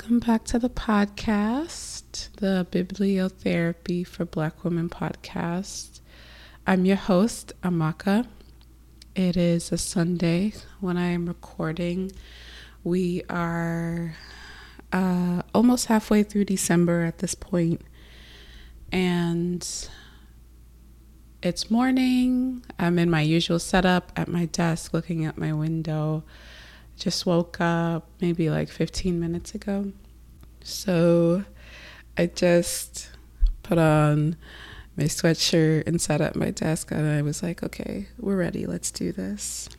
Welcome back to the podcast, the Bibliotherapy for Black Women podcast. I'm your host, Amaka. It is a Sunday when I am recording. We are uh, almost halfway through December at this point, and it's morning. I'm in my usual setup at my desk looking at my window. Just woke up maybe like 15 minutes ago. So I just put on my sweatshirt and sat at my desk and I was like, okay, we're ready. Let's do this.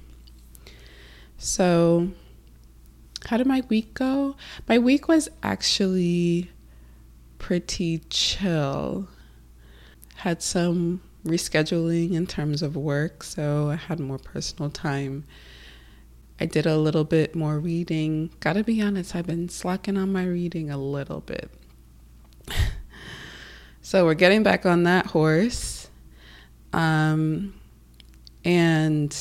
So, how did my week go? My week was actually pretty chill. Had some rescheduling in terms of work, so I had more personal time. I did a little bit more reading. Gotta be honest, I've been slacking on my reading a little bit. so we're getting back on that horse. Um, and,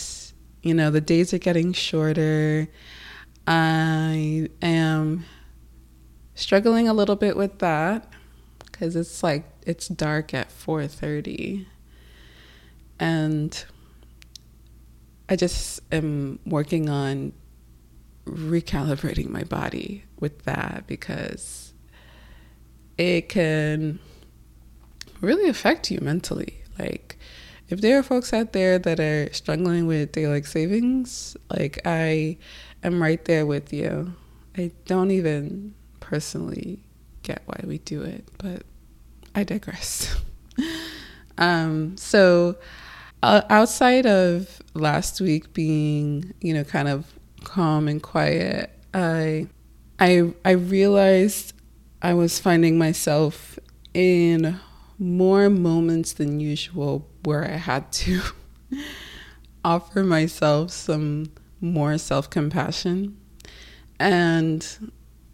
you know, the days are getting shorter. I am struggling a little bit with that because it's like it's dark at 4:30 and I just am working on recalibrating my body with that because it can really affect you mentally. Like, if there are folks out there that are struggling with daylight savings, like, I am right there with you. I don't even personally get why we do it, but I digress. um, so, uh, outside of last week being, you know, kind of calm and quiet, I I I realized I was finding myself in more moments than usual where I had to offer myself some more self-compassion. And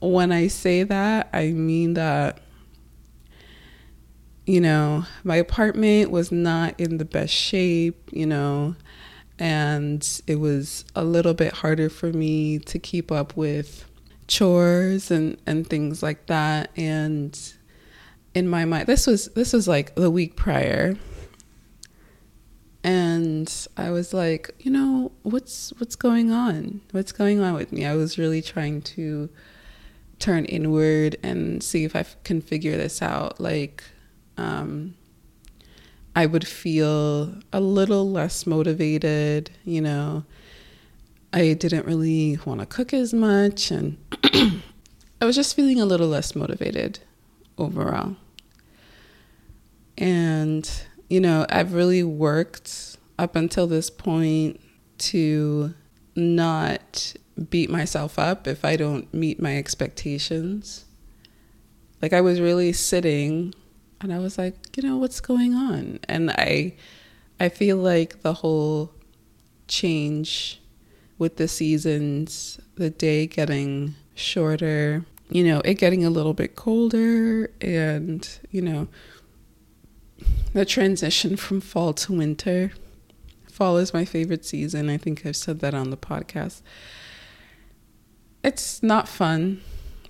when I say that, I mean that you know, my apartment was not in the best shape, you know, and it was a little bit harder for me to keep up with chores and, and things like that. And in my mind, this was this was like the week prior. And I was like, you know, what's what's going on? What's going on with me? I was really trying to turn inward and see if I can figure this out. Like, um, I would feel a little less motivated, you know. I didn't really want to cook as much, and I was just feeling a little less motivated overall. And, you know, I've really worked up until this point to not beat myself up if I don't meet my expectations. Like, I was really sitting and I was like, you know, what's going on? And I I feel like the whole change with the seasons, the day getting shorter, you know, it getting a little bit colder and, you know, the transition from fall to winter. Fall is my favorite season. I think I've said that on the podcast. It's not fun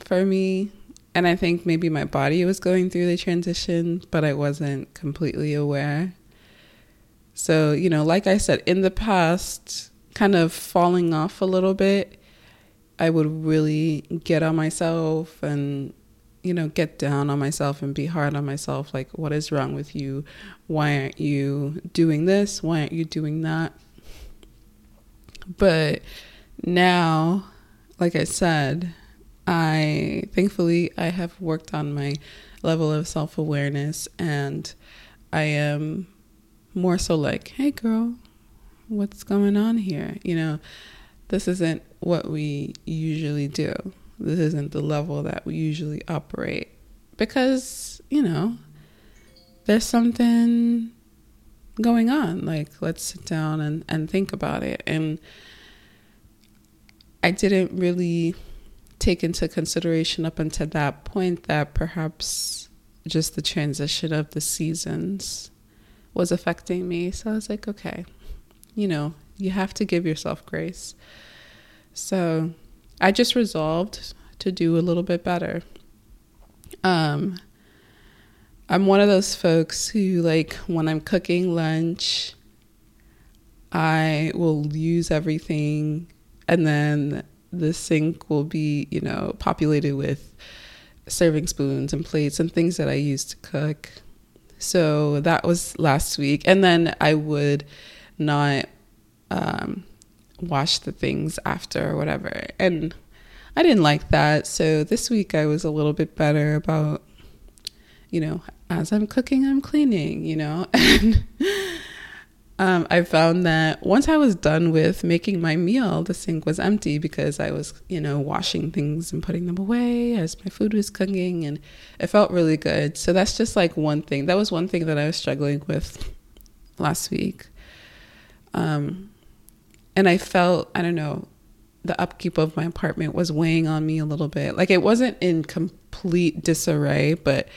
for me and I think maybe my body was going through the transition, but I wasn't completely aware. So, you know, like I said, in the past, kind of falling off a little bit, I would really get on myself and, you know, get down on myself and be hard on myself. Like, what is wrong with you? Why aren't you doing this? Why aren't you doing that? But now, like I said, I thankfully I have worked on my level of self-awareness and I am more so like, "Hey girl, what's going on here?" You know, this isn't what we usually do. This isn't the level that we usually operate because, you know, there's something going on. Like, let's sit down and, and think about it. And I didn't really take into consideration up until that point that perhaps just the transition of the seasons was affecting me. So I was like, okay, you know, you have to give yourself grace. So I just resolved to do a little bit better. Um, I'm one of those folks who, like, when I'm cooking lunch, I will use everything and then the sink will be, you know, populated with serving spoons and plates and things that I use to cook. So that was last week. And then I would not um, wash the things after or whatever. And I didn't like that. So this week I was a little bit better about, you know, as I'm cooking, I'm cleaning, you know. And um, I found that once I was done with making my meal, the sink was empty because I was, you know, washing things and putting them away as my food was cooking, and it felt really good. So that's just like one thing. That was one thing that I was struggling with last week. Um, and I felt, I don't know, the upkeep of my apartment was weighing on me a little bit. Like it wasn't in complete disarray, but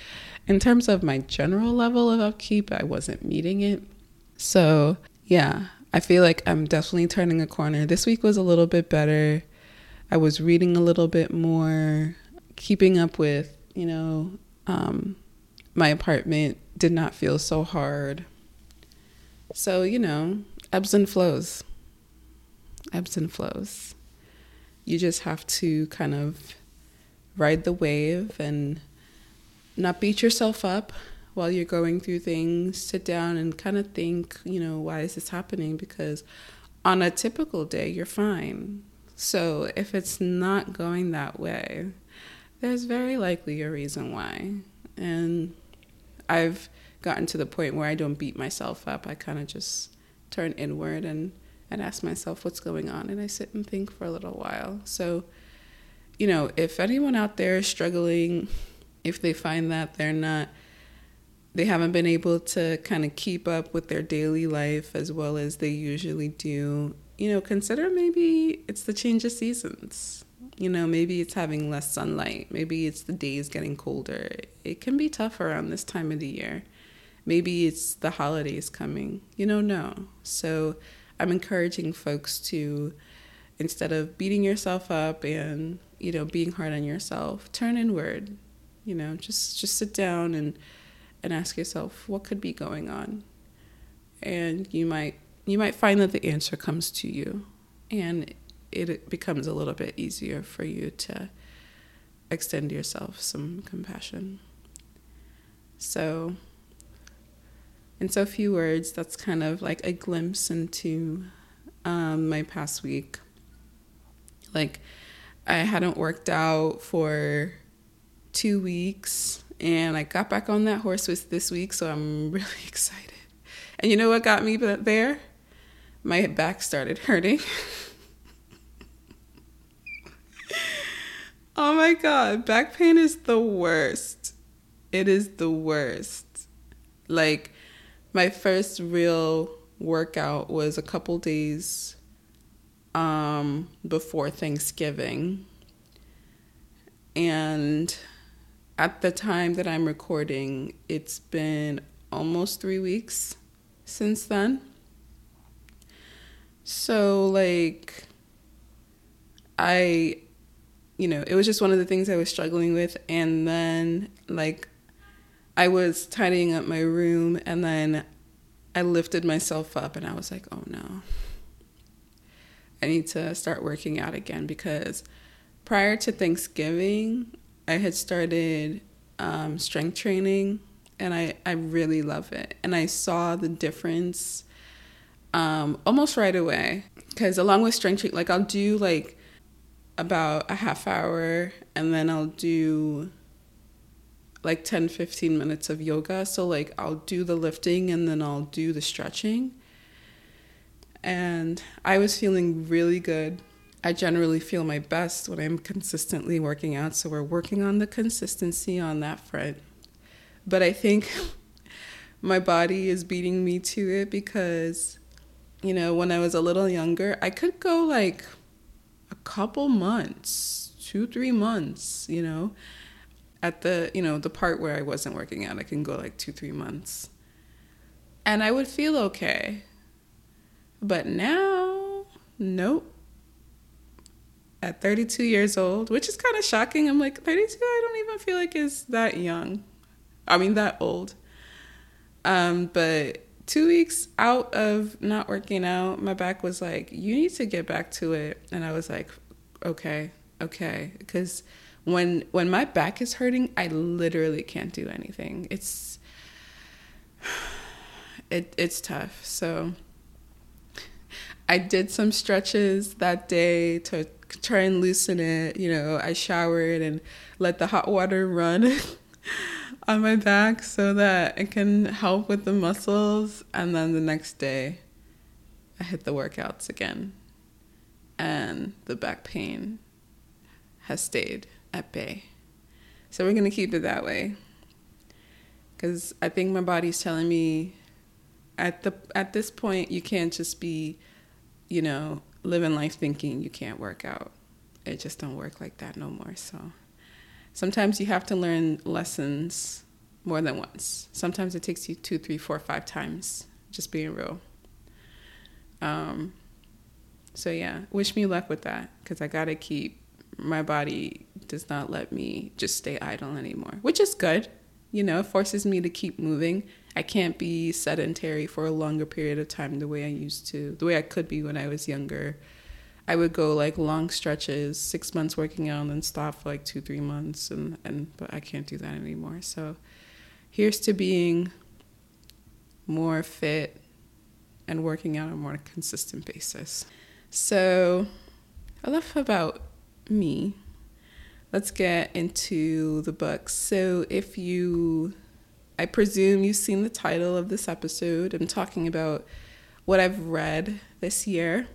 in terms of my general level of upkeep, I wasn't meeting it. So, yeah, I feel like I'm definitely turning a corner. This week was a little bit better. I was reading a little bit more, keeping up with, you know, um, my apartment did not feel so hard. So, you know, ebbs and flows. Ebbs and flows. You just have to kind of ride the wave and not beat yourself up while you're going through things. Sit down and kind of think, you know, why is this happening? Because on a typical day, you're fine. So if it's not going that way, there's very likely a reason why. And I've gotten to the point where I don't beat myself up. I kind of just turn inward and, and ask myself what's going on. And I sit and think for a little while. So, you know, if anyone out there is struggling, if they find that they're not, they haven't been able to kind of keep up with their daily life as well as they usually do, you know, consider maybe it's the change of seasons. You know, maybe it's having less sunlight. Maybe it's the days getting colder. It can be tough around this time of the year. Maybe it's the holidays coming. You don't know. So I'm encouraging folks to, instead of beating yourself up and, you know, being hard on yourself, turn inward. You know, just just sit down and and ask yourself what could be going on. And you might you might find that the answer comes to you and it becomes a little bit easier for you to extend yourself some compassion. So in so few words, that's kind of like a glimpse into um, my past week. Like, I hadn't worked out for two weeks, and I got back on that horse with this week, so I'm really excited. And you know what got me there? My back started hurting. oh my god, back pain is the worst. It is the worst. Like, my first real workout was a couple days um, before Thanksgiving. And at the time that I'm recording, it's been almost three weeks since then. So, like, I, you know, it was just one of the things I was struggling with. And then, like, I was tidying up my room and then I lifted myself up and I was like, oh no. I need to start working out again because prior to Thanksgiving, I had started um, strength training and I, I really love it. And I saw the difference um, almost right away. Because along with strength training, like I'll do like about a half hour and then I'll do like 10 15 minutes of yoga so like i'll do the lifting and then i'll do the stretching and i was feeling really good i generally feel my best when i'm consistently working out so we're working on the consistency on that front but i think my body is beating me to it because you know when i was a little younger i could go like a couple months two three months you know at the you know the part where I wasn't working out, I can go like two three months, and I would feel okay. But now, nope. At 32 years old, which is kind of shocking. I'm like, 32, I don't even feel like is that young. I mean, that old. Um, but two weeks out of not working out, my back was like, you need to get back to it. And I was like, okay, okay. Because when when my back is hurting, I literally can't do anything. It's it it's tough. So I did some stretches that day to try and loosen it. You know, I showered and let the hot water run on my back so that it can help with the muscles. And then the next day, I hit the workouts again. And the back pain has stayed at bay. So we're going to keep it that way. Cuz I think my body's telling me at the at this point you can't just be, you know, living life thinking you can't work out. It just don't work like that no more. So sometimes you have to learn lessons more than once. Sometimes it takes you two, three, four, five times. Just being real. Um, so yeah, wish me luck with that because I gotta keep my body does not let me just stay idle anymore, which is good. You know, it forces me to keep moving. I can't be sedentary for a longer period of time the way I used to, the way I could be when I was younger. I would go like long stretches, six months working out and then stop for like two, three months and, and but I can't do that anymore. So here's to being more fit and working out on a more consistent basis. So enough about me let's get into the book. So, if you, I presume you've seen the title of this episode, I'm talking about what I've read this year.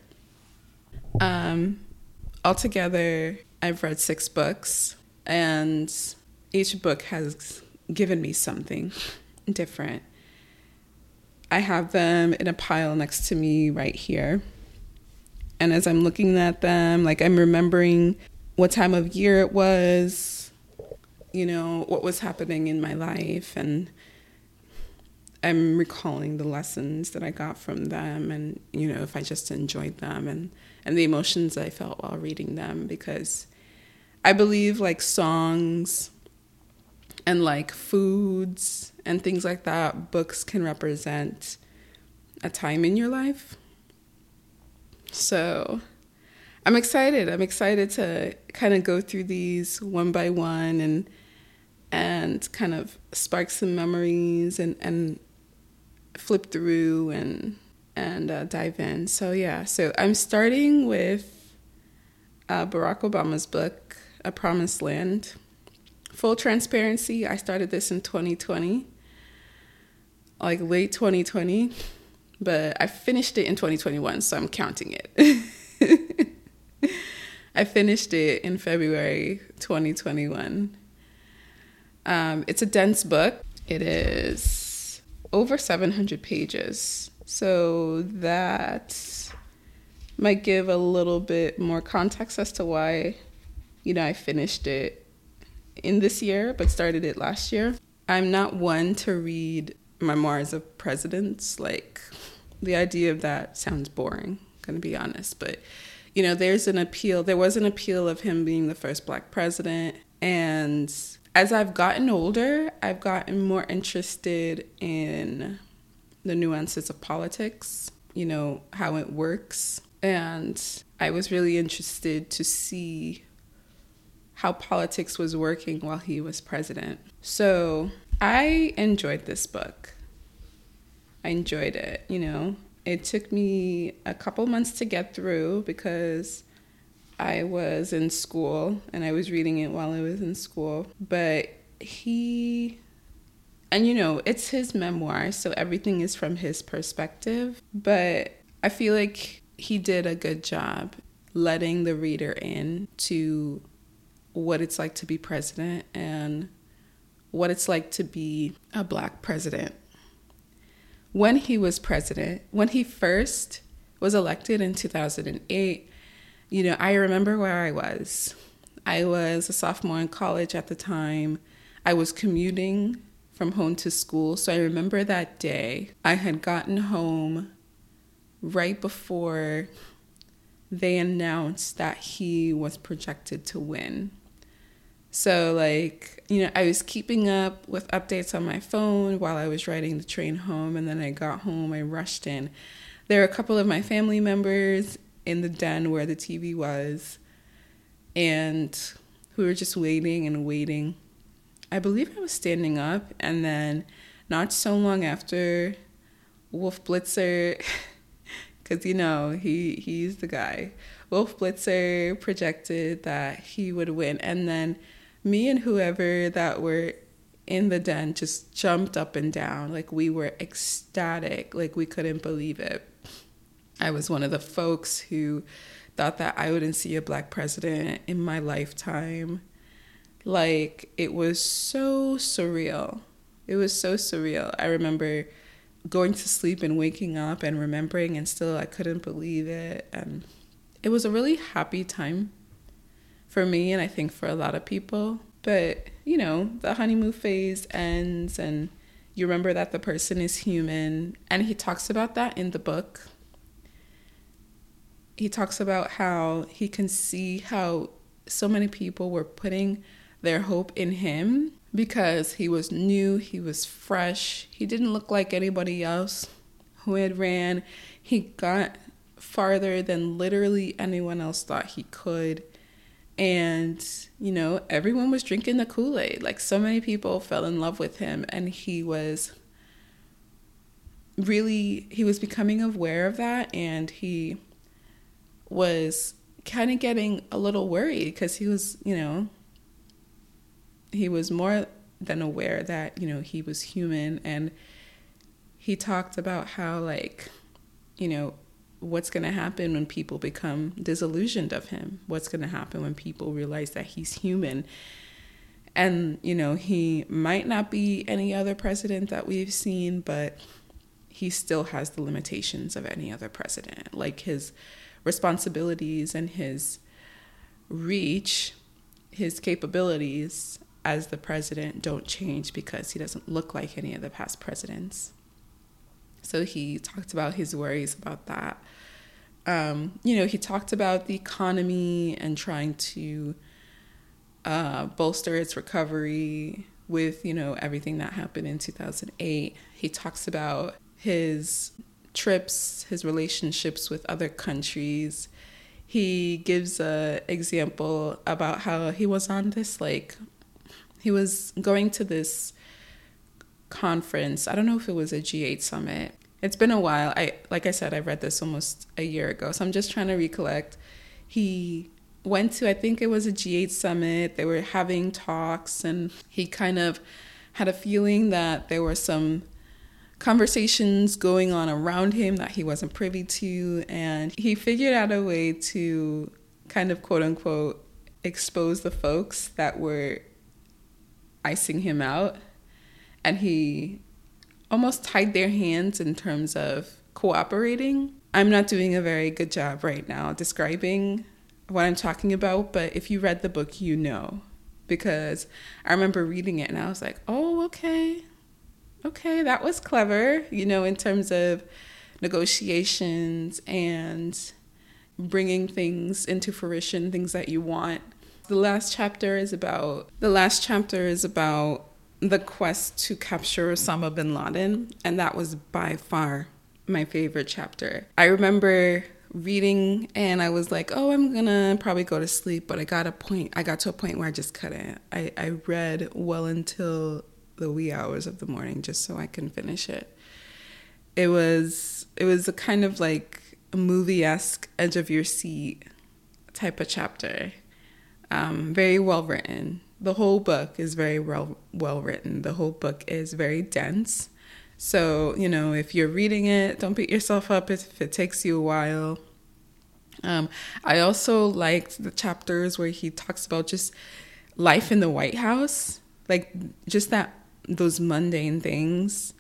Um, altogether, I've read six books, and each book has given me something different. I have them in a pile next to me right here. And as I'm looking at them, like I'm remembering what time of year it was, you know, what was happening in my life. And I'm recalling the lessons that I got from them and, you know, if I just enjoyed them and, and the emotions I felt while reading them because I believe like songs and like foods and things like that, books can represent a time in your life. So I'm excited. I'm excited to kind of go through these one by one and and kind of spark some memories and and flip through and and uh, dive in. So yeah, so I'm starting with uh, Barack Obama's book, A Promised Land. Full transparency, I started this in 2020, like late 2020, but I finished it in 2021, so I'm counting it. I finished it in February 2021. Um, it's a dense book. It is over 700 pages. So that might give a little bit more context as to why, you know, I finished it in this year, but started it last year. I'm not one to read memoirs of presidents. Like, the idea of that sounds boring, gonna be honest. But you know, there's an appeal. There was an appeal of him being the first black president. And as I've gotten older, I've gotten more interested in the nuances of politics, you know, how it works. And I was really interested to see how politics was working while he was president. So I enjoyed this book. I enjoyed it, you know. It took me a couple months to get through because I was in school and I was reading it while I was in school. But he, and you know, it's his memoir, so everything is from his perspective. But I feel like he did a good job letting the reader in to what it's like to be president and what it's like to be a black president when he was president, when he first was elected in 2008, you know, I remember where I was. I was a sophomore in college at the time. I was commuting from home to school. So I remember that day. I had gotten home right before they announced that he was projected to win. So, like, you know, I was keeping up with updates on my phone while I was riding the train home. And then I got home, I rushed in. There were a couple of my family members in the den where the TV was. And we were just waiting and waiting. I believe I was standing up. And then, not so long after, Wolf Blitzer. because you know he he's the guy. Wolf Blitzer projected that he would win, and then me and whoever that were in the den just jumped up and down like we were ecstatic, like we couldn't believe it. I was one of the folks who thought that I wouldn't see a black president in my lifetime. Like it was so surreal. It was so surreal. I remember going to sleep and waking up and remembering and still I couldn't believe it and it was a really happy time for me and I think for a lot of people but you know the honeymoon phase ends and you remember that the person is human and he talks about that in the book he talks about how he can see how so many people were putting their hope in him because he was new, he was fresh, he didn't look like anybody else who had ran. He got farther than literally anyone else thought he could. And, you know, everyone was drinking the Kool Aid. Like, so many people fell in love with him, and he was really, he was becoming aware of that, and he was kind of getting a little worried because he was, you know, he was more than aware that you know he was human. And he talked about how like you know what's going to happen when people become disillusioned of him? What's going to happen when people realize that he's human? And you know he might not be any other president that we've seen but he still has the limitations of any other president. Like his responsibilities and his reach his capabilities as the president don't change because he doesn't look like any of the past presidents. So he talked about his worries about that. Um, you know, he talked about the economy and trying to uh, bolster its recovery with, you know, everything that happened in 2008. He talks about his trips, his relationships with other countries. He gives a example about how he was on this like he was going to this conference. I don't know if it was a G8 summit. It's been a while. I like I said, I read this almost a year ago, so I'm just trying to recollect. He went to I think it was a G8 summit. They were having talks, and he kind of had a feeling that there were some conversations going on around him that he wasn't privy to, and he figured out a way to kind of quote unquote expose the folks that were icing him out. And he almost tied their hands in terms of cooperating. I'm not doing a very good job right now describing what I'm talking about, but if you read the book, you know. Because I remember reading it and I was like, oh, okay. Okay, that was clever, you know, in terms of negotiations and bringing things into fruition, things that you want the last chapter is about the last chapter is about the quest to capture Osama bin Laden, and that was by far my favorite chapter. I remember reading and I was like, oh, I'm gonna probably go to sleep, but I got a point I got to a point where I just couldn't. I, I read well until the wee hours of the morning just so I can finish it. It was it was a kind of like movie esque edge of your seat type of chapter. Um, very well written. The whole book is very well well written. The whole book is very dense. So you know, if you're reading it, don't beat yourself up if it takes you a while. Um, I also liked the chapters where he talks about just life in the White House, like just that those mundane things.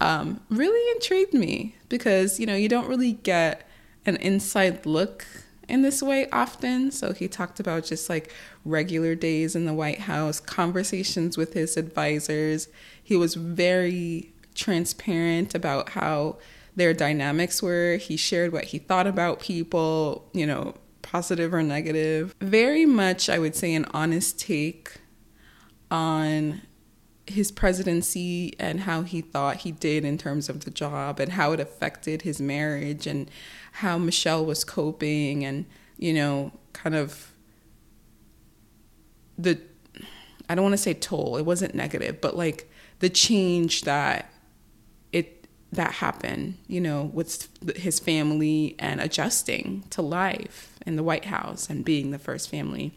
Um, really intrigued me because you know you don't really get an inside look in this way often. So he talked about just like regular days in the White House, conversations with his advisors. He was very transparent about how their dynamics were. He shared what he thought about people, you know, positive or negative. Very much, I would say, an honest take on his presidency and how he thought he did in terms of the job and how it affected his marriage and how Michelle was coping and, you know, kind of the, I don't want to say toll, it wasn't negative, but like the change that it, that happened, you know, with his family and adjusting to life in the White House and being the first family.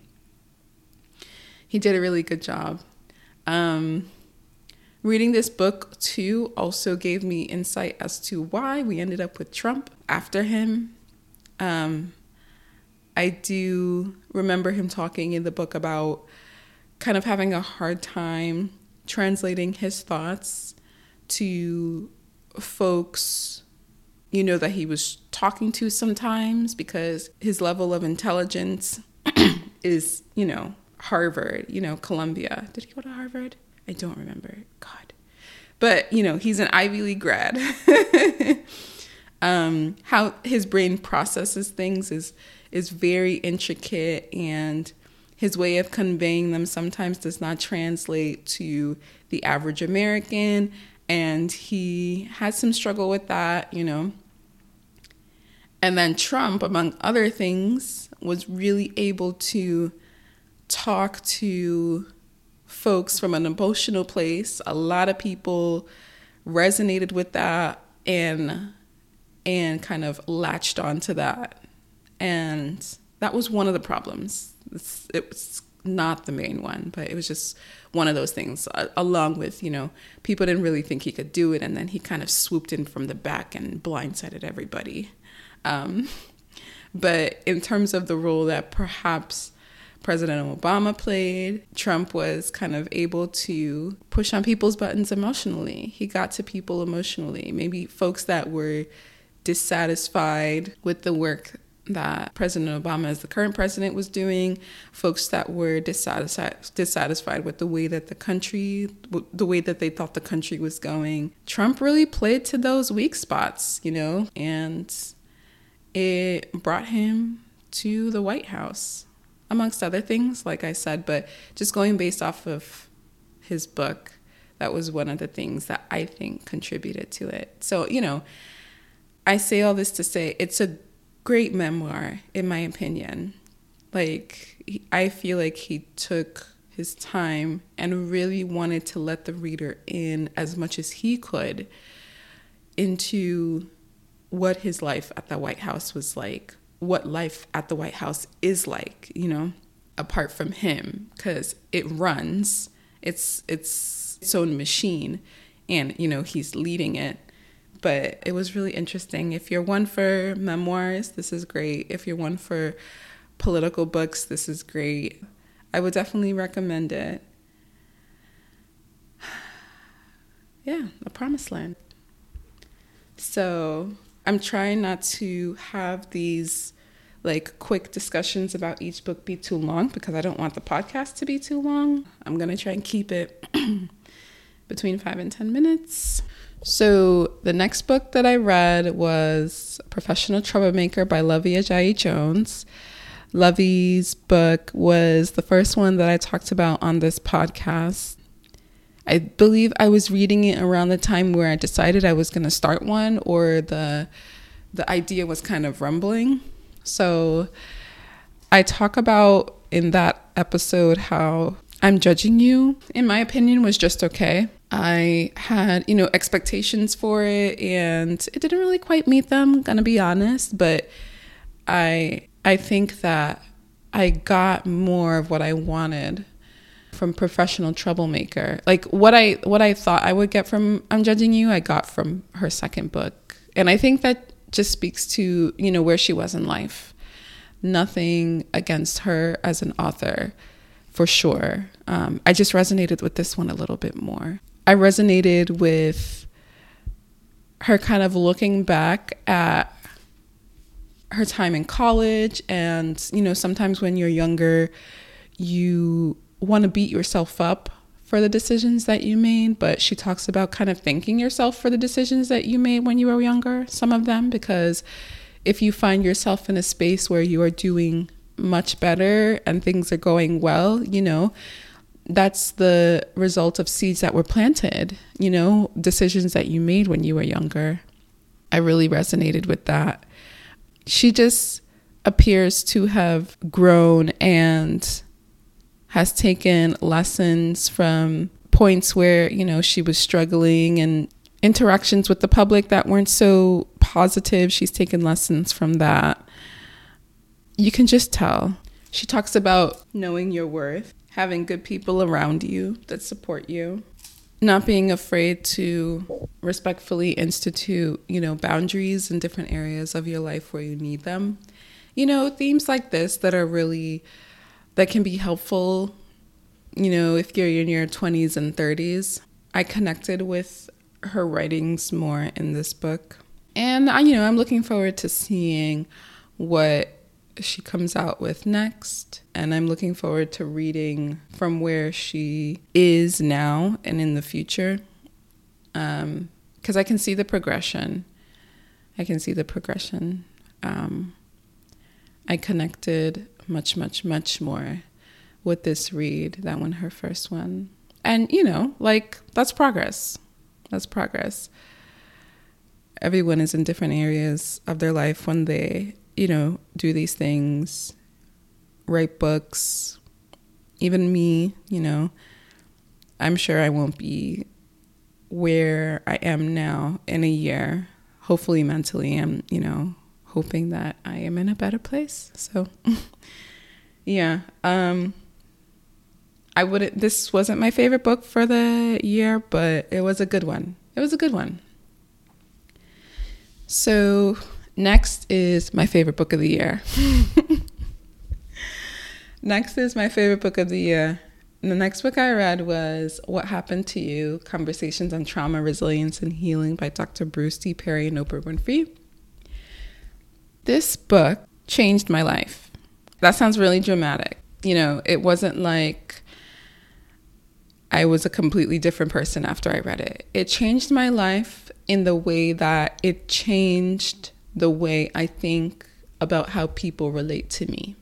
He did a really good job. Um, reading this book too also gave me insight as to why we ended up with Trump after him. Um, I do remember him talking in the book about kind of having a hard time translating his thoughts to folks you know that he was talking to sometimes because his level of intelligence is you know harvard you know columbia did he go to harvard i don't remember. God. But you know he's an ivy league grad. Um, how his brain processes things is is very intricate and his way of conveying them sometimes does not translate to the average American and he had some struggle with that, you know. And then Trump, among other things, was really able to talk to folks from an emotional place. A lot of people resonated with that and and kind of latched onto that. And that was one of the problems. It's, it was not the main one, but it was just one of those things, uh, along with, you know, people didn't really think he could do it. And then he kind of swooped in from the back and blindsided everybody. Um, but in terms of the role that perhaps President Obama played, Trump was kind of able to push on people's buttons emotionally. He got to people emotionally, maybe folks that were dissatisfied with the work that President Obama, as the current president, was doing, folks that were dissatisfied, dissatisfied with the way that the country, the way that they thought the country was going. Trump really played to those weak spots, you know, and it brought him to the White House, amongst other things, like I said, but just going based off of his book, that was one of the things that I think contributed to it. So, you know, I say all this to say it's a great memoir, in my opinion. Like, I feel like he took his time and really wanted to let the reader in as much as he could into what his life at the White House was like, what life at the White House is like, you know, apart from him, because it runs, it's it's its own machine, and you know he's leading it but it was really interesting. If you're one for memoirs, this is great. If you're one for political books, this is great. I would definitely recommend it. yeah, The Promised Land. So I'm trying not to have these like quick discussions about each book be too long because I don't want the podcast to be too long. I'm going to try and keep it between five and 10 minutes. So the next book that I read was Professional Troublemaker by Luvvie Ajayi Jones. Luvvie's book was the first one that I talked about on this podcast. I believe I was reading it around the time where I decided I was going to start one or the the idea was kind of rumbling. So I talk about in that episode how I'm judging you in my opinion was just okay. I had, you know, expectations for it and it didn't really quite meet them, gonna be honest, but I I think that I got more of what I wanted from professional troublemaker. Like what I what I thought I would get from I'm judging you, I got from her second book. And I think that just speaks to, you know, where she was in life. Nothing against her as an author, for sure. Um, I just resonated with this one a little bit more. I resonated with her kind of looking back at her time in college and you know sometimes when you're younger you want to beat yourself up for the decisions that you made, but she talks about kind of thanking yourself for the decisions that you made when you were younger, some of them, because if you find yourself in a space where you are doing much better and things are going well, you know, that's the result of seeds that were planted, you know, decisions that you made when you were younger. I really resonated with that. She just appears to have grown and has taken lessons from points where, you know, she was struggling and interactions with the public that weren't so positive. She's taken lessons from that. You can just tell. She talks about knowing your worth, having good people around you that support you, not being afraid to respectfully institute, you know, boundaries in different areas of your life where you need them. You know, themes like this that are really that can be helpful, you know, if you're in your 20s and 30s. I connected with her writings more in this book. And I, you know, I'm looking forward to seeing what she comes out with next. And I'm looking forward to reading from where she is now and in the future. Um, because I can see the progression. I can see the progression. Um, I connected much, much, much more with this read than when her first one. And, you know, like, that's progress. That's progress. Everyone is in different areas of their life when they, you know, do these things, write books. Even me, you know, I'm sure I won't be where I am now in a year. Hopefully, mentally, I'm, you know, hoping that I am in a better place. So, yeah. Um, I wouldn't, this wasn't my favorite book for the year, but it was a good one. It was a good one. So, next is my favorite book of the year. next is my favorite book of the year. the next book I read was What Happened to You Conversations on Trauma, Resilience, and Healing by Dr. Bruce D. Perry and Oprah Winfrey. This book changed my life. That sounds really dramatic. You know, it wasn't like I was a completely different person after I read it. It changed my life in the way that it changed the way I think about how people relate to me.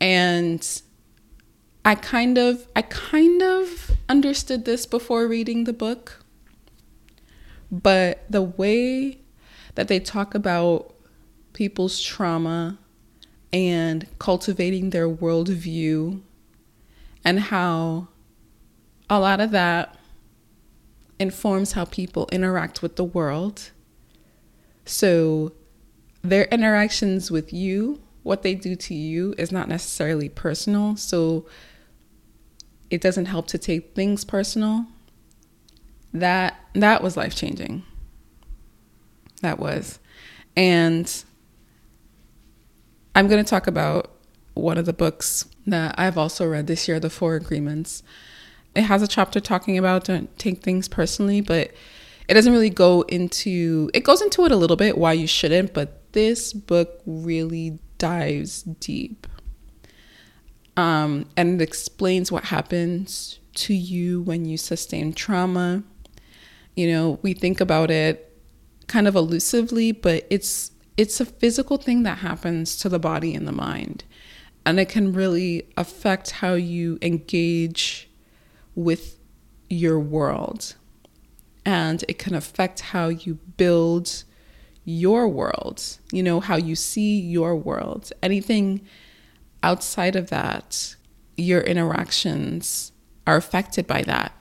And I kind of I kind of understood this before reading the book. But the way that they talk about people's trauma and cultivating their worldview and how a lot of that informs how people interact with the world. So, their interactions with you, what they do to you, is not necessarily personal. So, it doesn't help to take things personal. That that was life changing. That was, and I'm going to talk about one of the books that I've also read this year, The Four Agreements it has a chapter talking about don't take things personally, but it doesn't really go into it goes into it a little bit why you shouldn't, but this book really dives deep. Um, and it explains what happens to you when you sustain trauma. You know, we think about it kind of elusively, but it's it's a physical thing that happens to the body and the mind. And it can really affect how you engage with your world. And it can affect how you build your world, you know, how you see your world. Anything outside of that, your interactions are affected by that.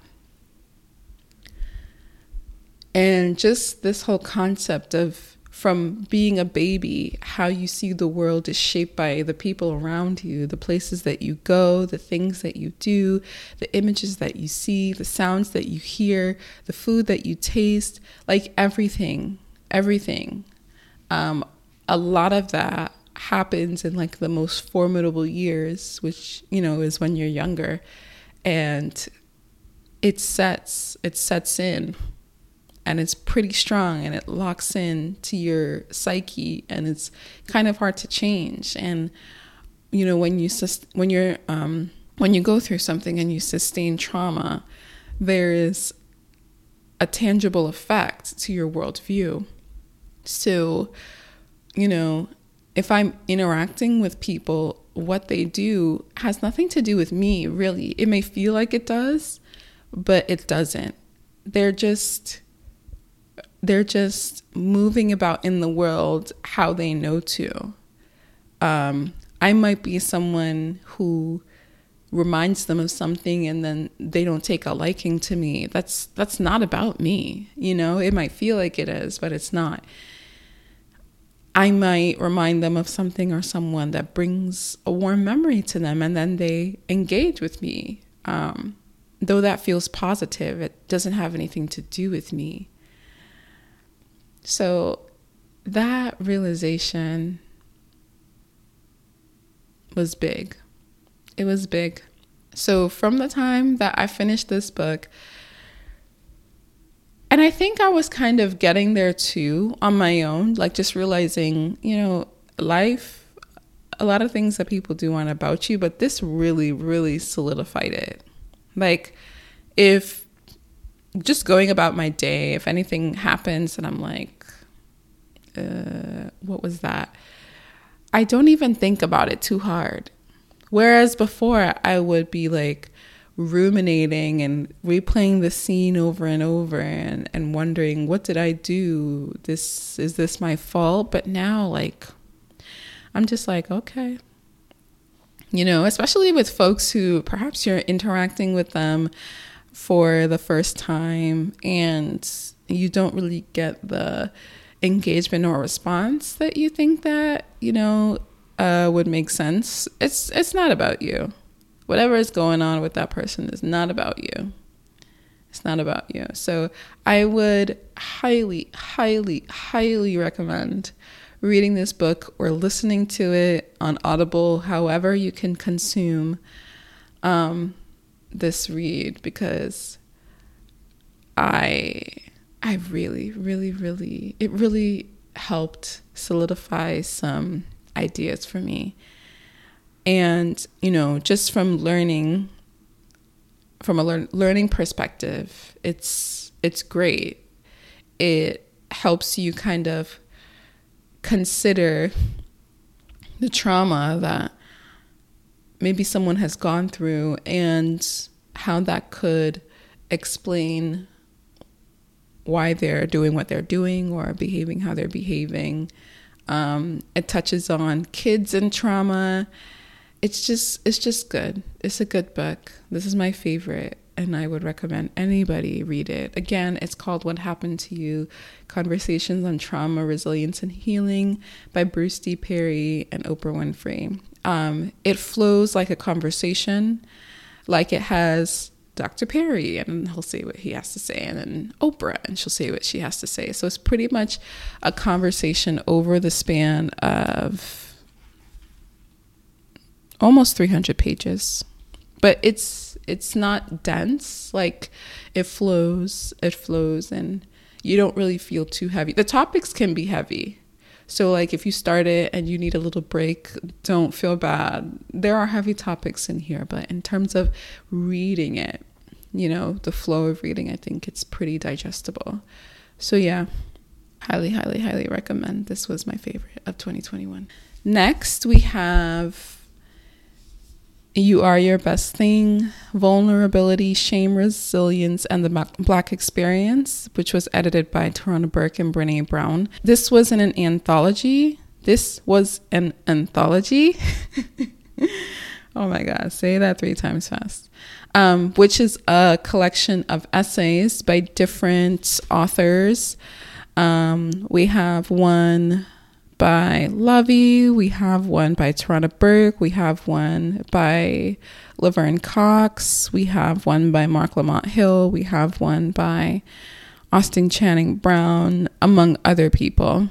And just this whole concept of from being a baby, how you see the world is shaped by the people around you, the places that you go, the things that you do, the images that you see, the sounds that you hear, the food that you taste, like everything, everything. Um, a lot of that happens in like the most formidable years, which, you know, is when you're younger. And it sets, it sets in and it's pretty strong and it locks in to your psyche and it's kind of hard to change and you know when you when you're um, when you go through something and you sustain trauma, there is a tangible effect to your worldview. So, you know, if I'm interacting with people, what they do has nothing to do with me, really. It may feel like it does, but it doesn't. They're just they're just moving about in the world how they know to. Um, I might be someone who reminds them of something and then they don't take a liking to me. That's that's not about me you know? It might feel like it is but it's not. I might remind them of something or someone that brings a warm memory to them and then they engage with me. Um, though that feels positive it doesn't have anything to do with me so that realization was big it was big. So from the time that I finished this book, and I think I was kind of getting there too on my own, like just realizing, you know, life, a lot of things that people do aren't about you, but this really, really solidified it. Like, if just going about my day, if anything happens and I'm like, uh, what was that? I don't even think about it too hard. Whereas before, I would be like ruminating and replaying the scene over and over and, and wondering, what did I do? This is this my fault? But now, like, I'm just like, okay. You know, especially with folks who perhaps you're interacting with them for the first time and you don't really get the engagement or response that you think that, you know, uh, would make sense. It's it's not about you. Whatever is going on with that person is not about you. It's not about you. So I would highly, highly, highly recommend reading this book or listening to it on Audible, however you can consume um, this read, because I I really, really, really it really helped solidify some ideas for me. And, you know, just from learning from a learn, learning perspective, it's it's great. It helps you kind of consider the trauma that maybe someone has gone through and how that could explain why they're doing what they're doing or behaving how they're behaving um, it touches on kids and trauma. It's just it's just good. It's a good book. This is my favorite and I would recommend anybody read it. Again, it's called What Happened to You Conversations on Trauma, Resilience, and Healing by Bruce D. Perry and Oprah Winfrey. Um, it flows like a conversation, like it has Dr. Perry, and he'll say what he has to say, and then Oprah, and she'll say what she has to say. So it's pretty much a conversation over the span of almost 300 pages. But it's it's not dense. Like it flows, it flows, and you don't really feel too heavy. The topics can be heavy. So, like, if you start it and you need a little break, don't feel bad. There are heavy topics in here, but in terms of reading it, you know, the flow of reading, I think it's pretty digestible. So, yeah, highly, highly, highly recommend. This was my favorite of 2021. Next, we have You Are Your Best Thing Vulnerability, Shame, Resilience, and the Black Experience, which was edited by Tarana Burke and Brené Brown. This was in an anthology. This was an anthology. oh my God, say that three times fast um, which is a collection of essays by different authors. Um, we have one by Luvvie, we have one by Tarana Burke, we have one by Laverne Cox, we have one by Marc Lamont Hill, we have one by Austin Channing Brown, among other people.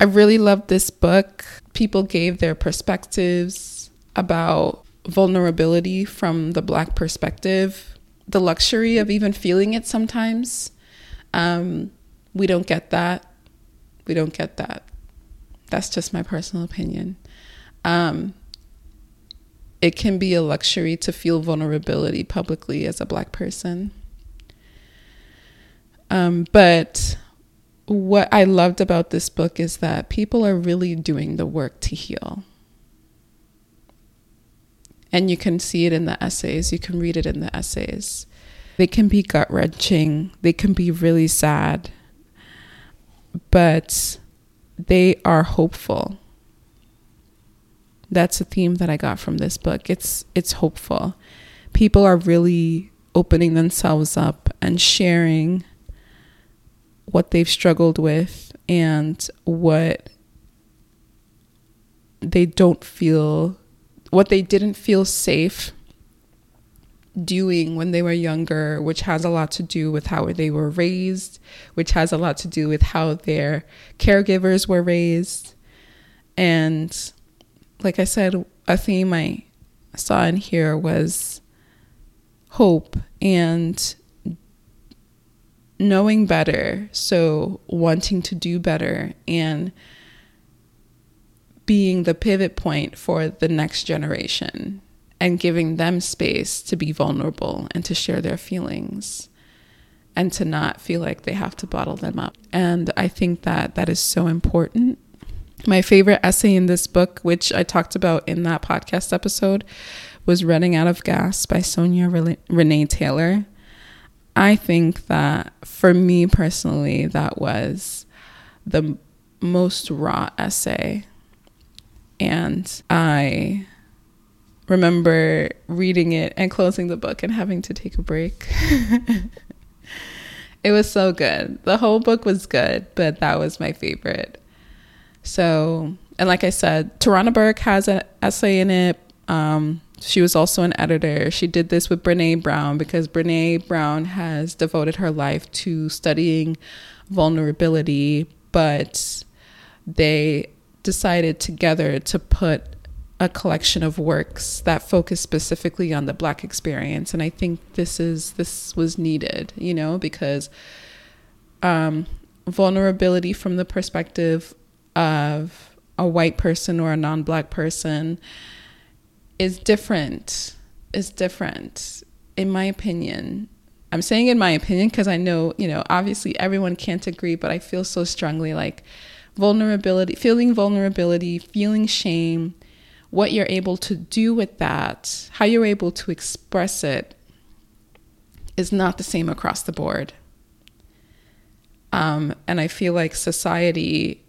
I really loved this book. People gave their perspectives about vulnerability from the black perspective, the luxury of even feeling it sometimes. Um, we don't get that. We don't get that. That's just my personal opinion. Um, it can be a luxury to feel vulnerability publicly as a black person. Um, but what I loved about this book is that people are really doing the work to heal. And you can see it in the essays, you can read it in the essays. They can be gut wrenching, they can be really sad, but they are hopeful. That's a theme that I got from this book. It's it's hopeful. People are really opening themselves up and sharing what they've struggled with and what they don't feel what they didn't feel safe doing when they were younger, which has a lot to do with how they were raised, which has a lot to do with how their caregivers were raised. And like I said, a theme I saw in here was hope and knowing better. So, wanting to do better and being the pivot point for the next generation and giving them space to be vulnerable and to share their feelings and to not feel like they have to bottle them up. And I think that that is so important. My favorite essay in this book, which I talked about in that podcast episode, was Running Out of Gas by Sonya Renee Taylor. I think that for me personally, that was the most raw essay. And I remember reading it and closing the book and having to take a break. it was so good. The whole book was good, but that was my favorite. So, and like I said, Tarana Burke has an essay in it. Um, she was also an editor. She did this with Brené Brown because Brené Brown has devoted her life to studying vulnerability, but they decided together to put a collection of works that focus specifically on the black experience and i think this is this was needed you know because um, vulnerability from the perspective of a white person or a non-black person is different is different in my opinion. I'm saying in my opinion because i know you know obviously everyone can't agree but i feel so strongly like vulnerability feeling vulnerability feeling shame what you're able to do with that, how you're able to express it, is not the same across the board. Um, and I feel like society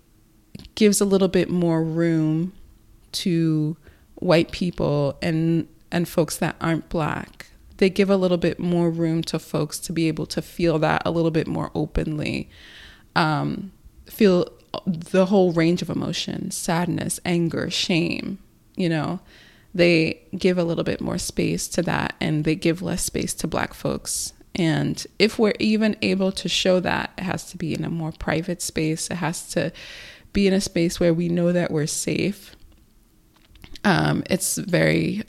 gives a little bit more room to white people and and folks that aren't black. They give a little bit more room to folks to be able to feel that a little bit more openly, um, feel the whole range of emotions: sadness, anger, shame, you know, they give a little bit more space to that and they give less space to black folks. And if we're even able to show that, it has to be in a more private space. It has to be in a space where we know that we're safe. Um, it's very,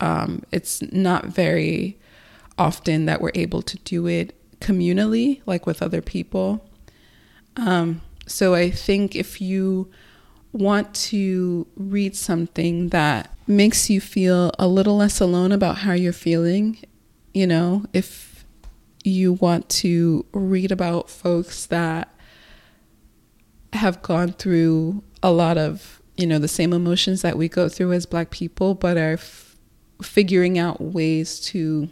um, it's not very often that we're able to do it communally, like with other people. Um, so I think if you want to read something that makes you feel a little less alone about how you're feeling, you know, if you want to read about folks that have gone through a lot of, you know, the same emotions that we go through as black people, but are f- figuring out ways to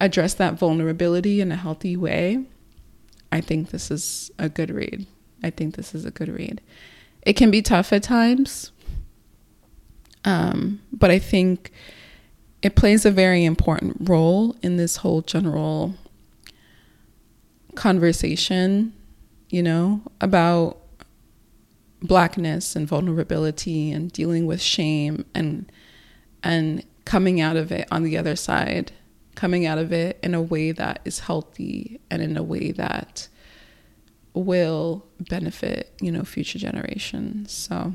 address that vulnerability in a healthy way, I think this is a good read. I think this is a good read it can be tough at times. Um, but I think it plays a very important role in this whole general conversation, you know, about blackness and vulnerability and dealing with shame and and coming out of it on the other side, coming out of it in a way that is healthy and in a way that will benefit, you know, future generations. So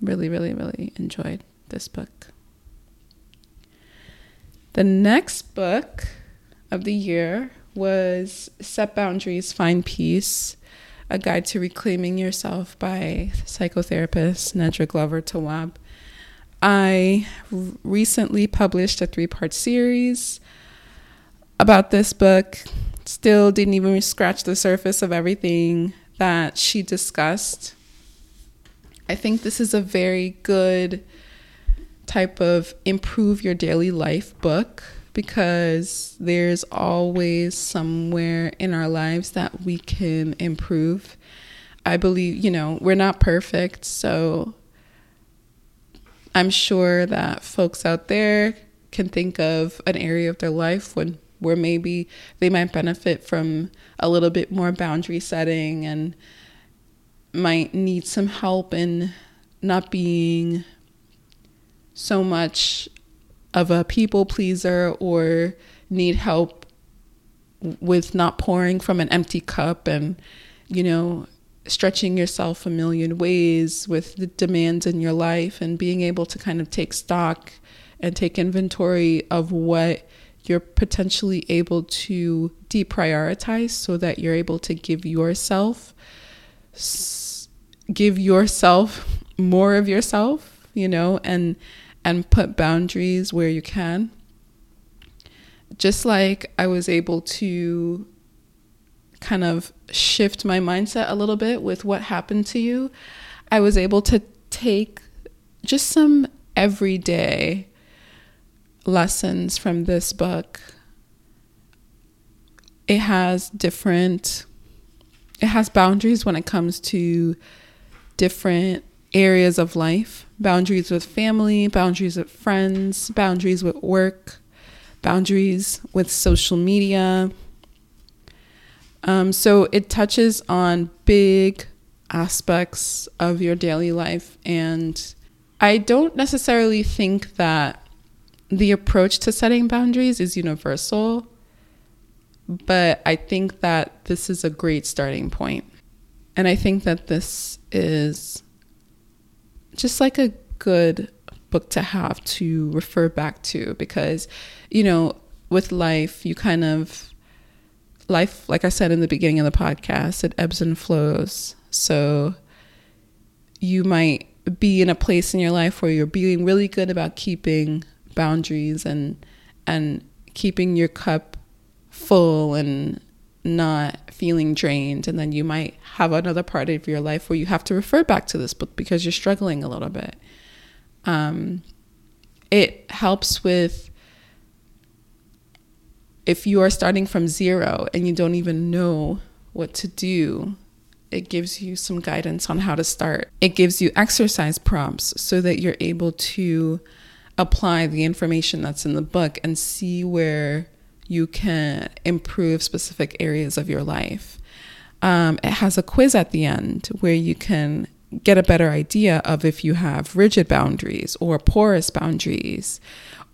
really, really, really enjoyed this book. The next book of the year was Set Boundaries, Find Peace, a guide to reclaiming yourself by psychotherapist Nedra Glover Tawwab. I recently published a three part series about this book. Still didn't even scratch the surface of everything that she discussed. I think this is a very good type of improve your daily life book because there's always somewhere in our lives that we can improve. I believe, you know, we're not perfect, so I'm sure that folks out there can think of an area of their life when where maybe they might benefit from a little bit more boundary setting and might need some help in not being so much of a people pleaser or need help with not pouring from an empty cup and you know stretching yourself a million ways with the demands in your life and being able to kind of take stock and take inventory of what you're potentially able to deprioritize so that you're able to give yourself give yourself more of yourself you know and and put boundaries where you can. Just like i was able to kind of shift my mindset a little bit with what happened to you, I was able to take just some everyday lessons from this book. It has different it has boundaries when it comes to different areas of life, boundaries with family, boundaries with friends, boundaries with work, boundaries with social media, um, so it touches on big aspects of your daily life. And I don't necessarily think that the approach to setting boundaries is universal, but I think that this is a great starting point. And I think that this is just like a good book to have to refer back to because, you know, with life, you kind of life, like I said in the beginning of the podcast, it ebbs and flows. So you might be in a place in your life where you're being really good about keeping boundaries and and keeping your cup full and not feeling drained and then you might have another part of your life where you have to refer back to this book because you're struggling a little bit um, it helps with if you are starting from zero and you don't even know what to do, it gives you some guidance on how to start. It gives you exercise prompts so that you're able to apply the information that's in the book and see where you can improve specific areas of your life. Um, it has a quiz at the end where you can get a better idea of if you have rigid boundaries or porous boundaries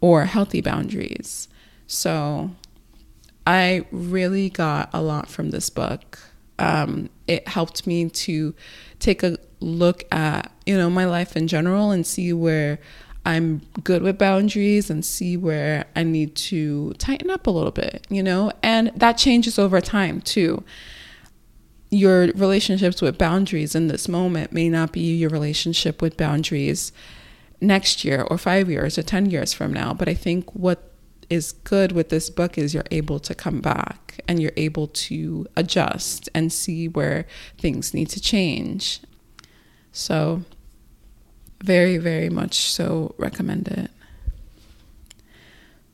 or healthy boundaries. So I really got a lot from this book. Um, it helped me to take a look at you know my life in general and see where I'm good with boundaries and see where I need to tighten up a little bit, you know, and that changes over time too. Your relationships with boundaries in this moment may not be your relationship with boundaries next year or five years or 10 years from now. But I think what is good with this book is you're able to come back and you're able to adjust and see where things need to change. So, very, very much so recommend it.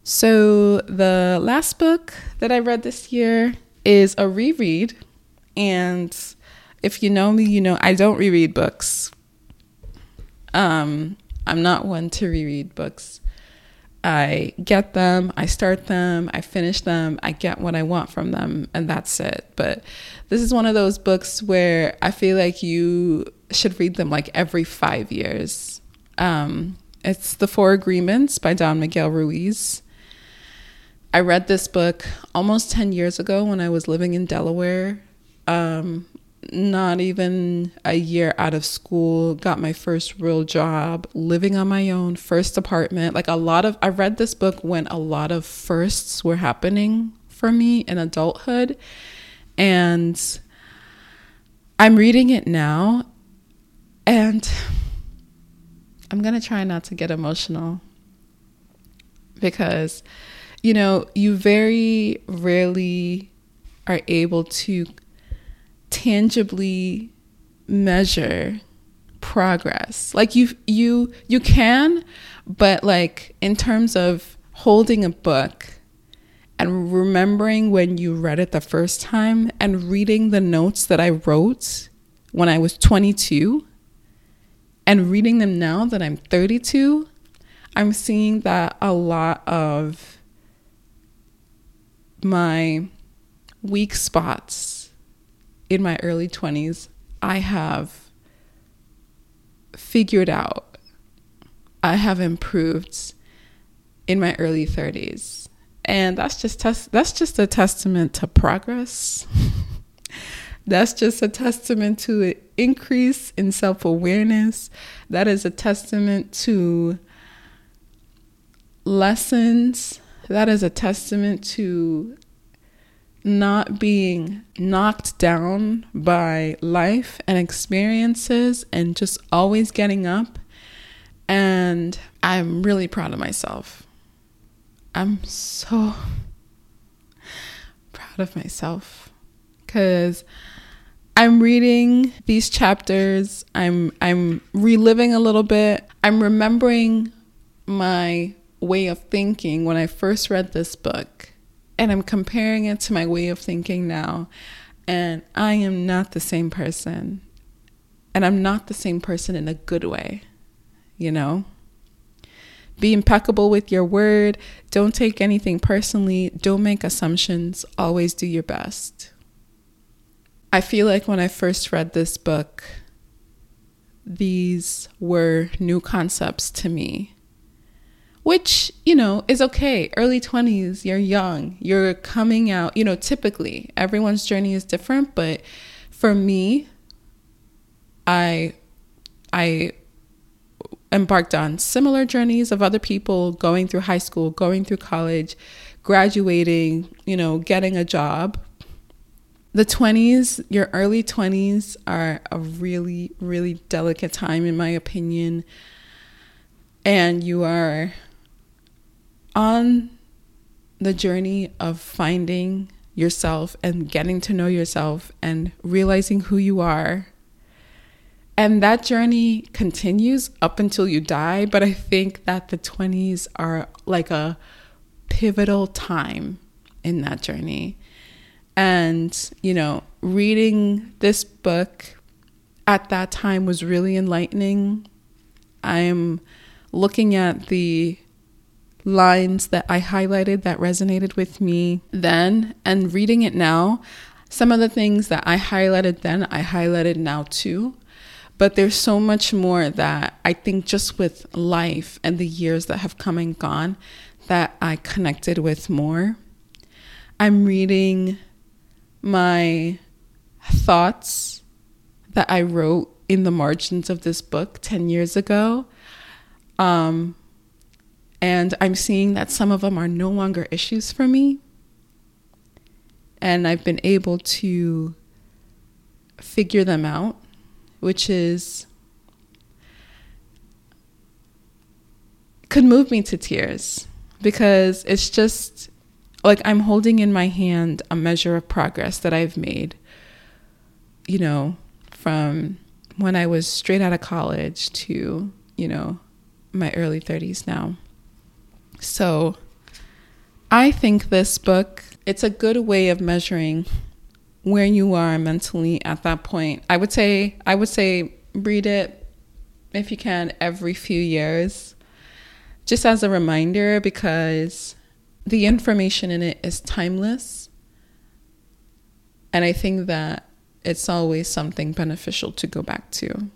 So, the last book that I read this year is a reread. And if you know me, you know I don't reread books. Um, I'm not one to reread books. I get them, I start them, I finish them, I get what I want from them, and that's it. But this is one of those books where I feel like you should read them like every five years. Um, it's The Four Agreements by Don Miguel Ruiz. I read this book almost 10 years ago when I was living in Delaware. Um, not even a year out of school, got my first real job, living on my own, first apartment. Like a lot of, I read this book when a lot of firsts were happening for me in adulthood. And I'm reading it now and I'm going to try not to get emotional because, you know, you very rarely are able to tangibly measure progress. Like you you you can, but like in terms of holding a book and remembering when you read it the first time and reading the notes that I wrote when I was 22 and reading them now that I'm 32, I'm seeing that a lot of my weak spots in my early 20s, I have figured out. I have improved in my early 30s. And that's just tes- that's just a testament to progress. that's just a testament to an increase in self-awareness. That is a testament to lessons. That is a testament to not being knocked down by life and experiences and just always getting up. And I'm really proud of myself. I'm so proud of myself because I'm reading these chapters. I'm I'm reliving a little bit. I'm remembering my way of thinking when I first read this book and I'm comparing it to my way of thinking now. And I am not the same person. And I'm not the same person in a good way, you know? Be impeccable with your word. Don't take anything personally. Don't make assumptions. Always do your best. I feel like when I first read this book, these were new concepts to me which, you know, is okay. Early 20s, you're young, you're coming out, you know, typically everyone's journey is different, but for me, I I embarked on similar journeys of other people going through high school, going through college, graduating, you know, getting a job. The 20s, your early 20s are a really really delicate time in my opinion. And you are on the journey of finding yourself and getting to know yourself and realizing who you are. And that journey continues up until you die. But I think that the 20s are like a pivotal time in that journey. And, you know, reading this book at that time was really enlightening. I'm looking at the lines that I highlighted that resonated with me then and reading it now, some of the things that I highlighted then, I highlighted now too. But there's so much more that I think just with life and the years that have come and gone that I connected with more. I'm reading my thoughts that I wrote in the margins of this book 10 years ago. Um, and I'm seeing that some of them are no longer issues for me. And I've been able to figure them out, which is could move me to tears because it's just like I'm holding in my hand a measure of progress that I've made, you know, from when I was straight out of college to, you know, my early 30s now. So I think this book, it's a good way of measuring where you are mentally at that point. I would say I would say read it if you can every few years just as a reminder because the information in it is timeless. And I think that it's always something beneficial to go back to.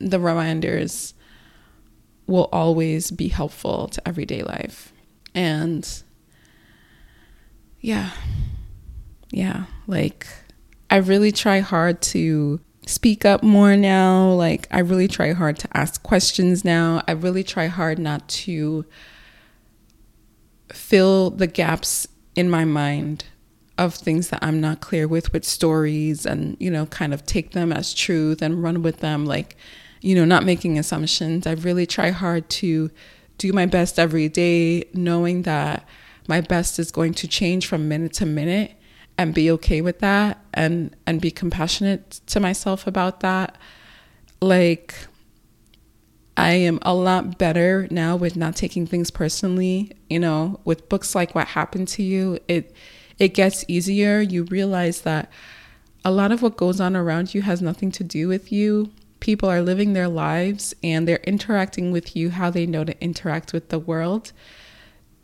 The reminders will always be helpful to everyday life. And yeah, yeah, like I really try hard to speak up more now. Like, I really try hard to ask questions now. I really try hard not to fill the gaps in my mind of things that I'm not clear with with stories and, you know, kind of take them as truth and run with them. Like, you know, not making assumptions. I really try hard to do my best every day, knowing that my best is going to change from minute to minute and be okay with that and and be compassionate to myself about that. Like I am a lot better now with not taking things personally. You know, with books like What Happened to You, it it gets easier. You realize that a lot of what goes on around you has nothing to do with you. People are living their lives and they're interacting with you how they know to interact with the world.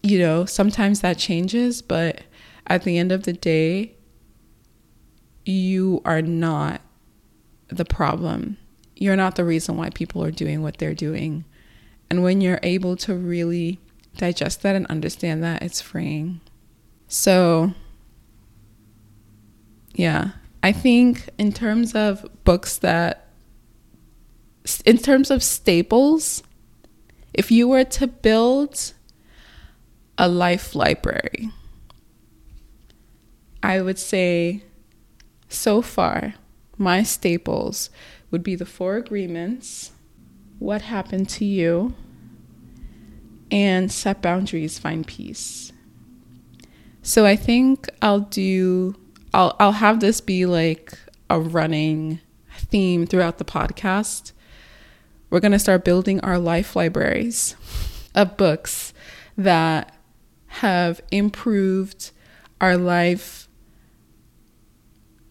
You know, sometimes that changes, but at the end of the day, you are not the problem you're not the reason why people are doing what they're doing. And when you're able to really digest that and understand that, it's freeing. So, yeah, I think in terms of books that, in terms of staples, if you were to build a life library, I would say so far, my staples would be the four agreements, what happened to you, and set boundaries, find peace. So I think I'll do I'll I'll have this be like a running theme throughout the podcast. We're going to start building our life libraries of books that have improved our life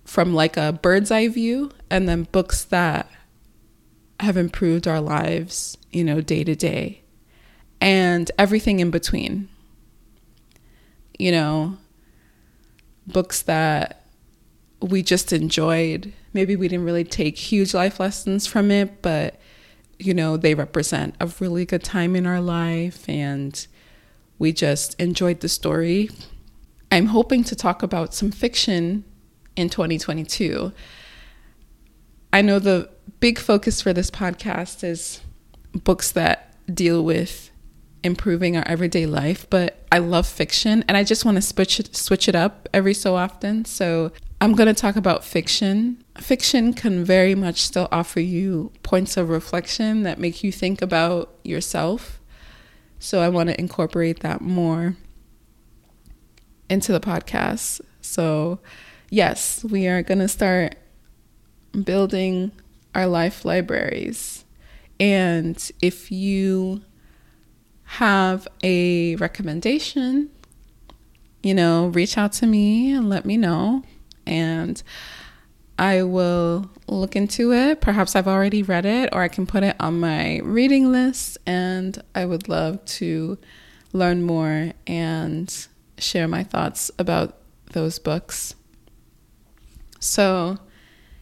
from like a bird's eye view and then books that have improved our lives, you know, day to day and everything in between. You know, books that we just enjoyed. Maybe we didn't really take huge life lessons from it, but you know, they represent a really good time in our life and we just enjoyed the story. I'm hoping to talk about some fiction in 2022. I know the big focus for this podcast is books that deal with improving our everyday life, but I love fiction and I just want to switch it, switch it up every so often. So I'm going to talk about fiction. Fiction can very much still offer you points of reflection that make you think about yourself. So I want to incorporate that more into the podcast. So yes, we are going to start building our life libraries. And if you have a recommendation, you know, reach out to me and let me know. And I will look into it. Perhaps I've already read it or I can put it on my reading list. And I would love to learn more and share my thoughts about those books. So,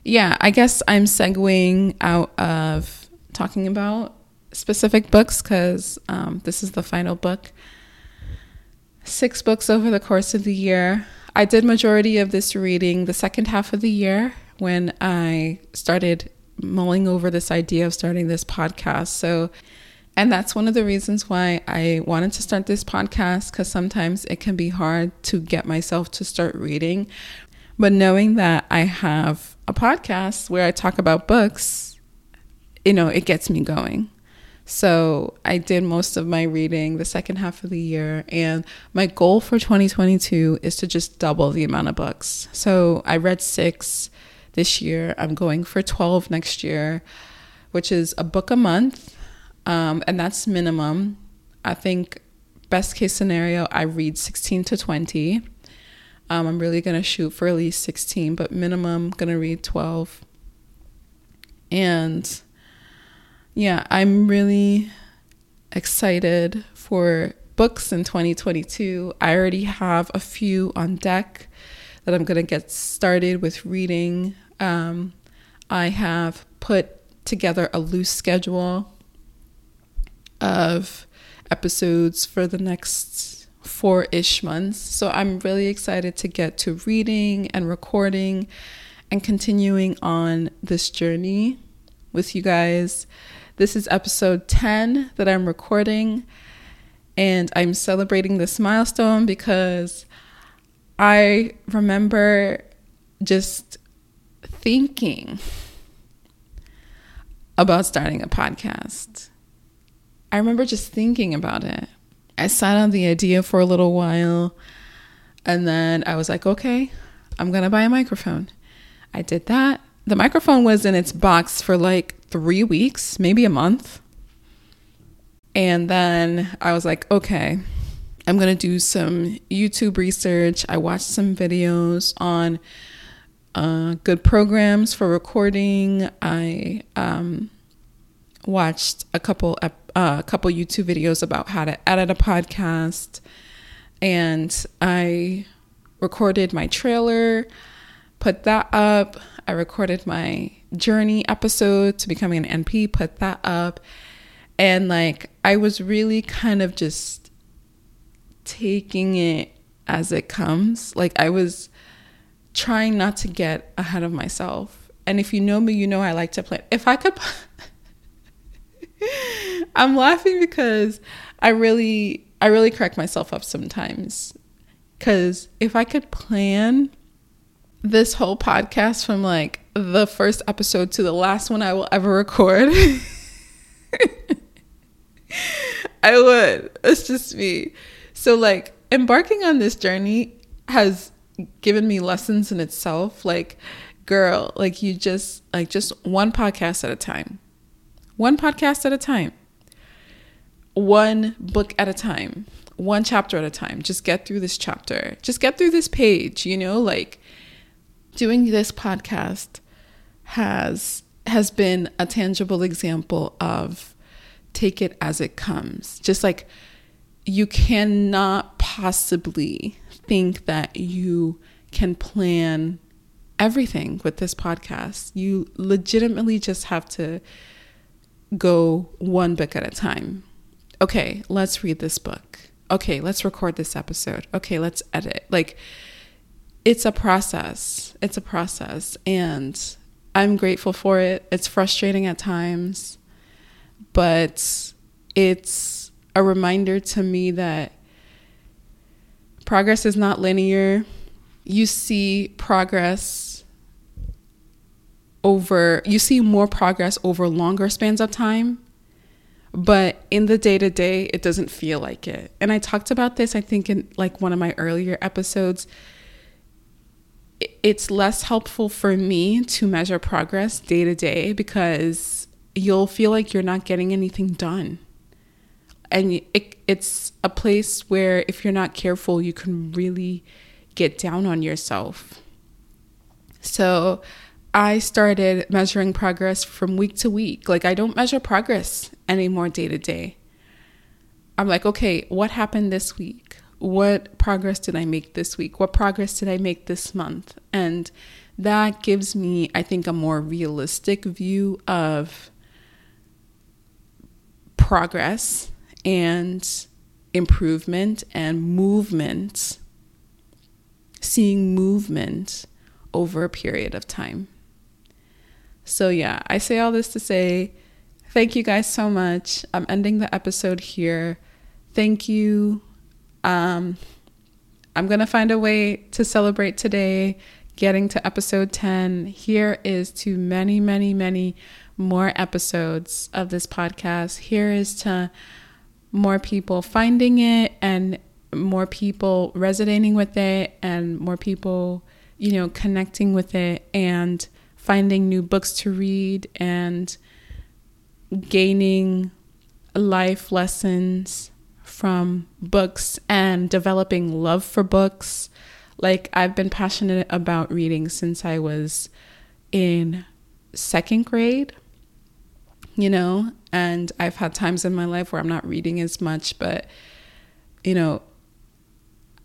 yeah, I guess I'm segueing out of talking about specific books because um, this is the final book. Six books over the course of the year. I did majority of this reading the second half of the year when I started mulling over this idea of starting this podcast. So, and that's one of the reasons why I wanted to start this podcast because sometimes it can be hard to get myself to start reading but knowing that I have a podcast where I talk about books, you know, it gets me going. So I did most of my reading the second half of the year. And my goal for 2022 is to just double the amount of books. So I read six this year. I'm going for 12 next year, which is a book a month. Um, and that's minimum. I think best case scenario, I read 16 to 20. Um, I'm really going to shoot for at least 16, but minimum going to read 12. And yeah, I'm really excited for books in 2022. I already have a few on deck that I'm going to get started with reading. Um, I have put together a loose schedule of episodes for the next four ish months. So I'm really excited to get to reading and recording and continuing on this journey with you guys. This is episode 10 that I'm recording, and I'm celebrating this milestone because I remember just thinking about starting a podcast. I remember just thinking about it. I sat on the idea for a little while and then I was like, okay, I'm going to buy a microphone. I did that. The microphone was in its box for like three weeks, maybe a month. And then I was like, okay, I'm going to do some YouTube research. I watched some videos on uh, good programs for recording. I um, watched a couple uh, a couple YouTube videos about how to edit a podcast, and I recorded my trailer, put that up. I recorded my journey episode to becoming an NP, put that up, and like I was really kind of just taking it as it comes. Like I was trying not to get ahead of myself. And if you know me, you know I like to plan. If I could, I'm laughing because I really, I really crack myself up sometimes. Because if I could plan this whole podcast from like the first episode to the last one I will ever record, I would. It's just me. So, like, embarking on this journey has given me lessons in itself. Like, girl, like, you just, like, just one podcast at a time, one podcast at a time, one book at a time, one chapter at a time. Just get through this chapter, just get through this page, you know, like, doing this podcast has has been a tangible example of take it as it comes. Just like you cannot possibly think that you can plan everything with this podcast. You legitimately just have to go one book at a time. Okay, let's read this book. Okay, let's record this episode. Okay, let's edit. Like, it's a process. It's a process. And I'm grateful for it. It's frustrating at times, but it's a reminder to me that progress is not linear. You see progress over, you see more progress over longer spans of time. But in the day to day, it doesn't feel like it. And I talked about this, I think, in like one of my earlier episodes. It's less helpful for me to measure progress day to day because you'll feel like you're not getting anything done and it, it's a place where if you're not careful you can really get down on yourself. So i started measuring progress from week to week. Like i don't measure progress anymore day to day. I'm like okay what happened this week? What progress did i make this week? What progress did i make this month? And that gives me i think a more realistic view of progress and improvement and movement, seeing movement over a period of time. So, yeah, I say all this to say thank you guys so much. I'm ending the episode here. Thank you. Um, I'm going to find a way to celebrate today, getting to episode 10. Here is to many, many, many more episodes of this podcast. Here is to more people finding it and more people resonating with it and more people, you know, connecting with it and finding new books to read and gaining life lessons from books and developing love for books. Like, I've been passionate about reading since I was in second grade you know, and I've had times in my life where I'm not reading as much, but, you know,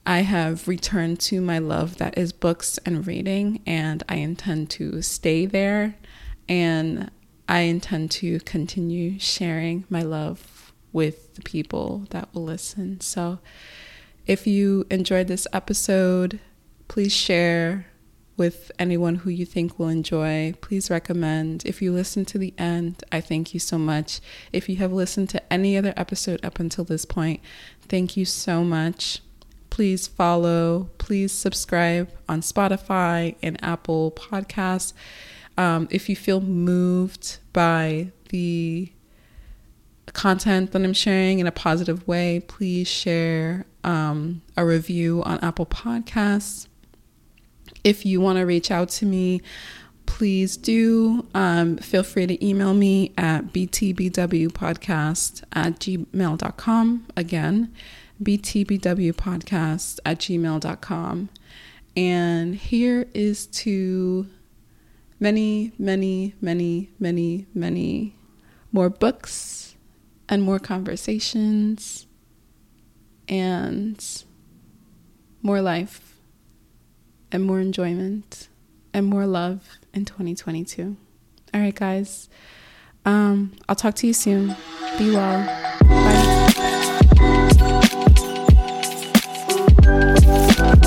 I have returned to my love that is books and reading, and I intend to stay there. And I intend to continue sharing my love with the people that will listen. So if you enjoyed this episode, please share with anyone who you think will enjoy. Please recommend. If you listen to the end, I thank you so much. If you have listened to any other episode up until this point, thank you so much. Please follow, please subscribe on Spotify and Apple Podcasts. Um, if you feel moved by the content that I'm sharing in a positive way, please share um, a review on Apple Podcasts. If you want to reach out to me, please do. Um, feel free to email me at btbwpodcast at gmail.com. Again, btbwpodcast at gmail.com. And here is to many, many, many, many, many more books and more conversations and more life and more enjoyment and more love in 2022. All right, guys. Um, I'll talk to you soon. Be well. Bye.